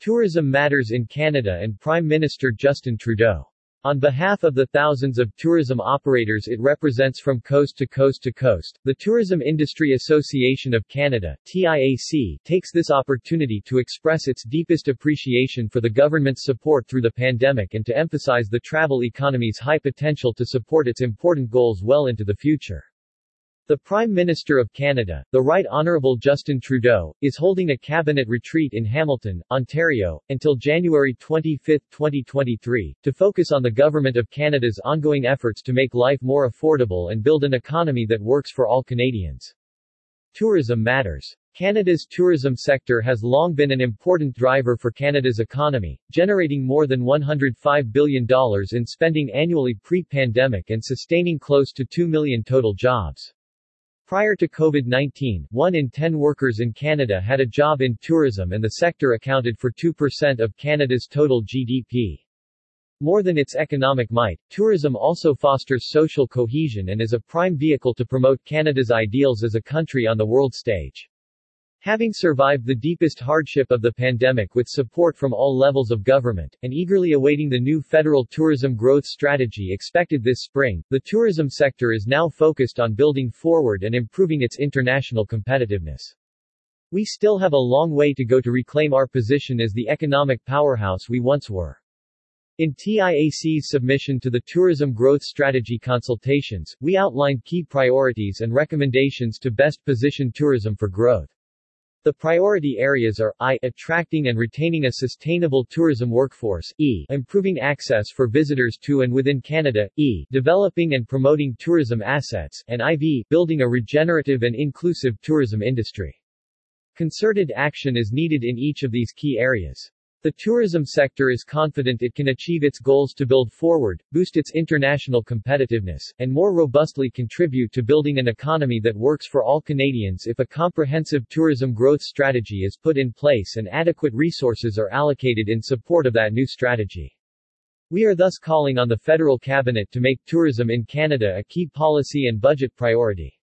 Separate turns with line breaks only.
Tourism Matters in Canada and Prime Minister Justin Trudeau. On behalf of the thousands of tourism operators it represents from coast to coast to coast, the Tourism Industry Association of Canada TIAC, takes this opportunity to express its deepest appreciation for the government's support through the pandemic and to emphasize the travel economy's high potential to support its important goals well into the future. The Prime Minister of Canada, the Right Honourable Justin Trudeau, is holding a cabinet retreat in Hamilton, Ontario, until January 25, 2023, to focus on the Government of Canada's ongoing efforts to make life more affordable and build an economy that works for all Canadians. Tourism matters. Canada's tourism sector has long been an important driver for Canada's economy, generating more than $105 billion in spending annually pre-pandemic and sustaining close to 2 million total jobs. Prior to COVID-19, 1 in 10 workers in Canada had a job in tourism and the sector accounted for 2% of Canada's total GDP. More than its economic might, tourism also fosters social cohesion and is a prime vehicle to promote Canada's ideals as a country on the world stage. Having survived the deepest hardship of the pandemic with support from all levels of government, and eagerly awaiting the new federal tourism growth strategy expected this spring, the tourism sector is now focused on building forward and improving its international competitiveness. We still have a long way to go to reclaim our position as the economic powerhouse we once were. In TIAC's submission to the Tourism Growth Strategy consultations, we outlined key priorities and recommendations to best position tourism for growth. The priority areas are I. Attracting and retaining a sustainable tourism workforce E. Improving access for visitors to and within Canada E. Developing and promoting tourism assets and IV. Building a regenerative and inclusive tourism industry. Concerted action is needed in each of these key areas. The tourism sector is confident it can achieve its goals to build forward, boost its international competitiveness, and more robustly contribute to building an economy that works for all Canadians if a comprehensive tourism growth strategy is put in place and adequate resources are allocated in support of that new strategy. We are thus calling on the federal cabinet to make tourism in Canada a key policy and budget priority.